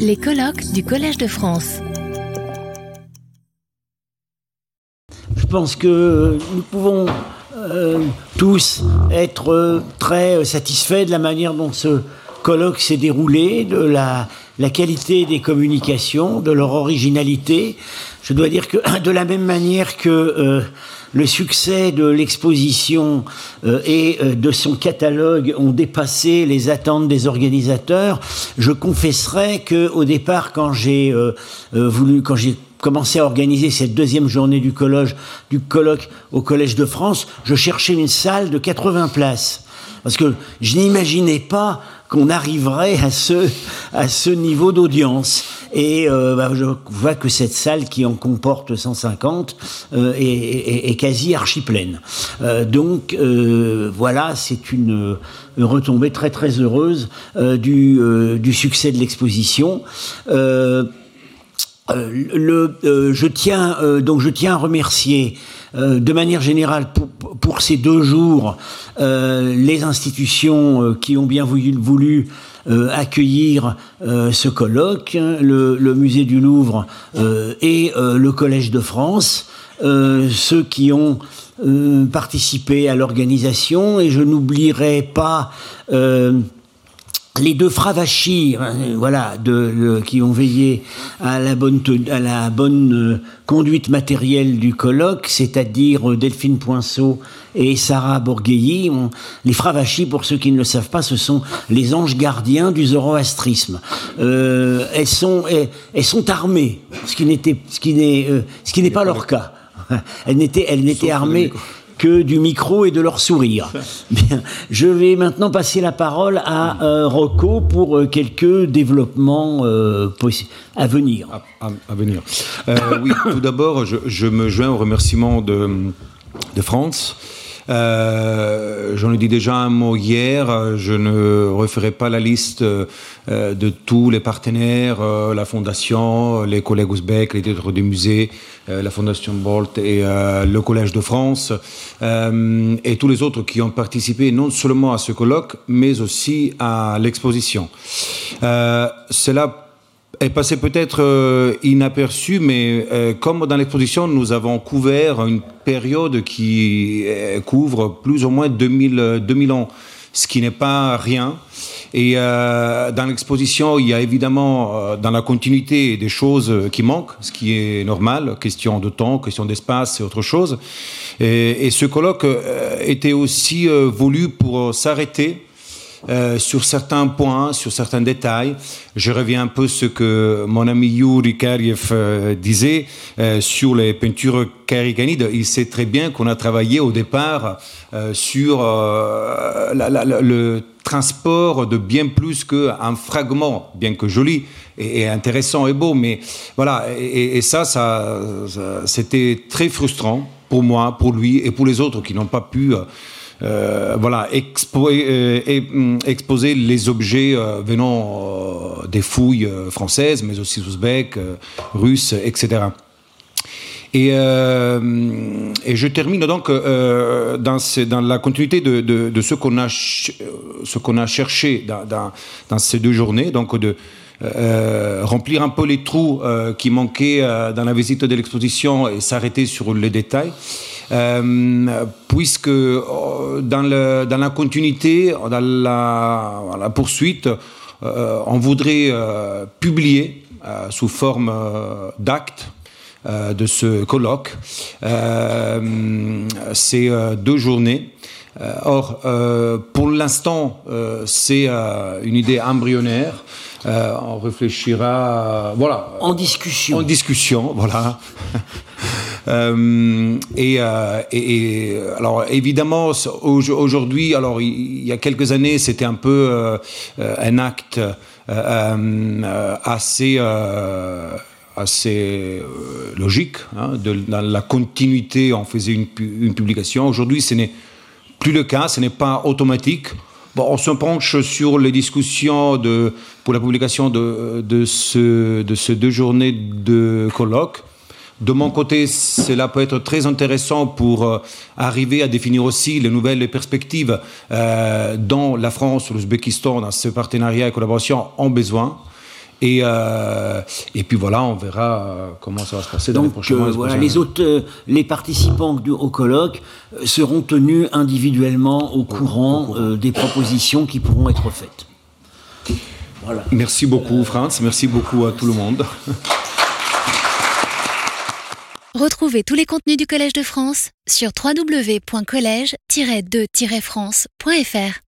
Les colloques du Collège de France. Je pense que nous pouvons euh, tous être euh, très satisfaits de la manière dont ce colloque s'est déroulé, de la, qualité des communications, de leur originalité. Je dois dire que de la même manière que euh, le succès de l'exposition euh, et euh, de son catalogue ont dépassé les attentes des organisateurs, je confesserai que au départ, quand j'ai voulu, quand j'ai commencé à organiser cette deuxième journée du colloque au Collège de France, je cherchais une salle de 80 places. Parce que je n'imaginais pas qu'on arriverait à ce, à ce niveau d'audience. Et euh, bah, je vois que cette salle qui en comporte 150 euh, est, est, quasi archi pleine. Euh, donc euh, voilà, c'est une, une, retombée très très heureuse euh, du, euh, du, succès de l'exposition. Le, je tiens donc je tiens à remercier euh, de manière générale, pour, pour ces deux jours, euh, les institutions euh, qui ont bien voulu, voulu euh, accueillir euh, ce colloque, hein, le, le, musée du Louvre euh, et le Collège de France, ceux qui ont participé à l'organisation, et je n'oublierai pas les deux fravachis, hein, voilà, de, de, qui ont veillé à la bonne, à la bonne euh, conduite matérielle du colloque, c'est-à-dire euh, Delphine Poinceau et Sarah Borgheilly. les fravachis, pour ceux qui ne le savent pas, ce sont les anges gardiens du zoroastrisme. Euh, elles sont, elles, elles, sont armées, ce qui n'était, ce qui n'est, euh, ce qui n'est pas leur cas. Elles n'étaient, elles n'étaient armées que du micro et de leur sourire. Bien, je vais maintenant passer la parole à euh, Rocco pour euh, quelques développements euh, à venir. À, à, à venir. Oui, tout d'abord, je, je, me joins au remerciement de, de France. Euh, J'en ai dit déjà un mot hier, je ne referai pas la liste euh, de tous les partenaires, euh, la Fondation, les collègues ouzbeks, les titres du musée, euh, la Fondation Bolt et euh, le Collège de France, euh, et tous les autres qui ont participé non seulement à ce colloque, mais aussi à l'exposition. Cela est passé peut-être euh, inaperçu, mais euh, comme dans l'exposition, nous avons couvert une période qui euh, couvre plus ou moins 2000, 2000 ans, ce qui n'est pas rien. Et euh, dans l'exposition, il y a évidemment euh, dans la continuité des choses qui manquent, ce qui est normal, question de temps, question d'espace et autre chose. Et, ce colloque euh, était aussi voulu pour s'arrêter euh, sur certains points, sur certains détails. Je reviens un peu ce que mon ami Yuri Kariev euh, disait euh, sur les peintures kariganides. Il sait très bien qu'on a travaillé au départ sur le transport de bien plus qu'un fragment, bien que joli et, intéressant et beau. Mais voilà, et, ça, ça, c'était très frustrant pour moi, pour lui et pour les autres qui n'ont pas pu voilà, expo euh, et, mm, exposer les objets euh, venant euh, des fouilles euh, françaises, mais aussi euh, russes, etc. Et, euh, et, je termine donc euh, dans, la continuité de, de ce qu'on a, cherché dans, ces deux journées, donc de euh, remplir un peu les trous euh, qui manquaient euh, dans la visite de l'exposition et s'arrêter sur les détails. Euh, puisque euh, dans, la continuité, dans la, la poursuite, euh, on voudrait publier sous forme d'actes de ce colloque ces deux journées. or, pour l'instant, c'est une idée embryonnaire. Euh, on réfléchira, voilà. En discussion. En discussion, voilà. Euh, et, euh, et, et, alors évidemment aujourd'hui, alors il, y a quelques années, c'était un peu euh, un acte euh, euh, assez assez logique. Hein, dans la continuité, on faisait une, publication. Aujourd'hui, ce n'est plus le cas, ce n'est pas automatique. Bon, on se penche sur les discussions pour la publication de, de, ce, de ces deux journées de colloque. De mon côté, cela peut être très intéressant pour euh, arriver à définir aussi les nouvelles perspectives euh, dont la France, l'Ouzbékistan, dans ce partenariat et collaboration, ont besoin. Et, euh, et puis voilà, on verra euh, comment ça va se passer dans les prochains euh, mois. les voilà, les autres, euh, les participants du- au colloque euh, seront tenus individuellement au courant euh, des propositions qui pourront être faites. Voilà. Merci beaucoup, Franz. Merci beaucoup à tout le monde. Retrouvez tous les contenus du Collège de France sur www.colège-2-france.fr.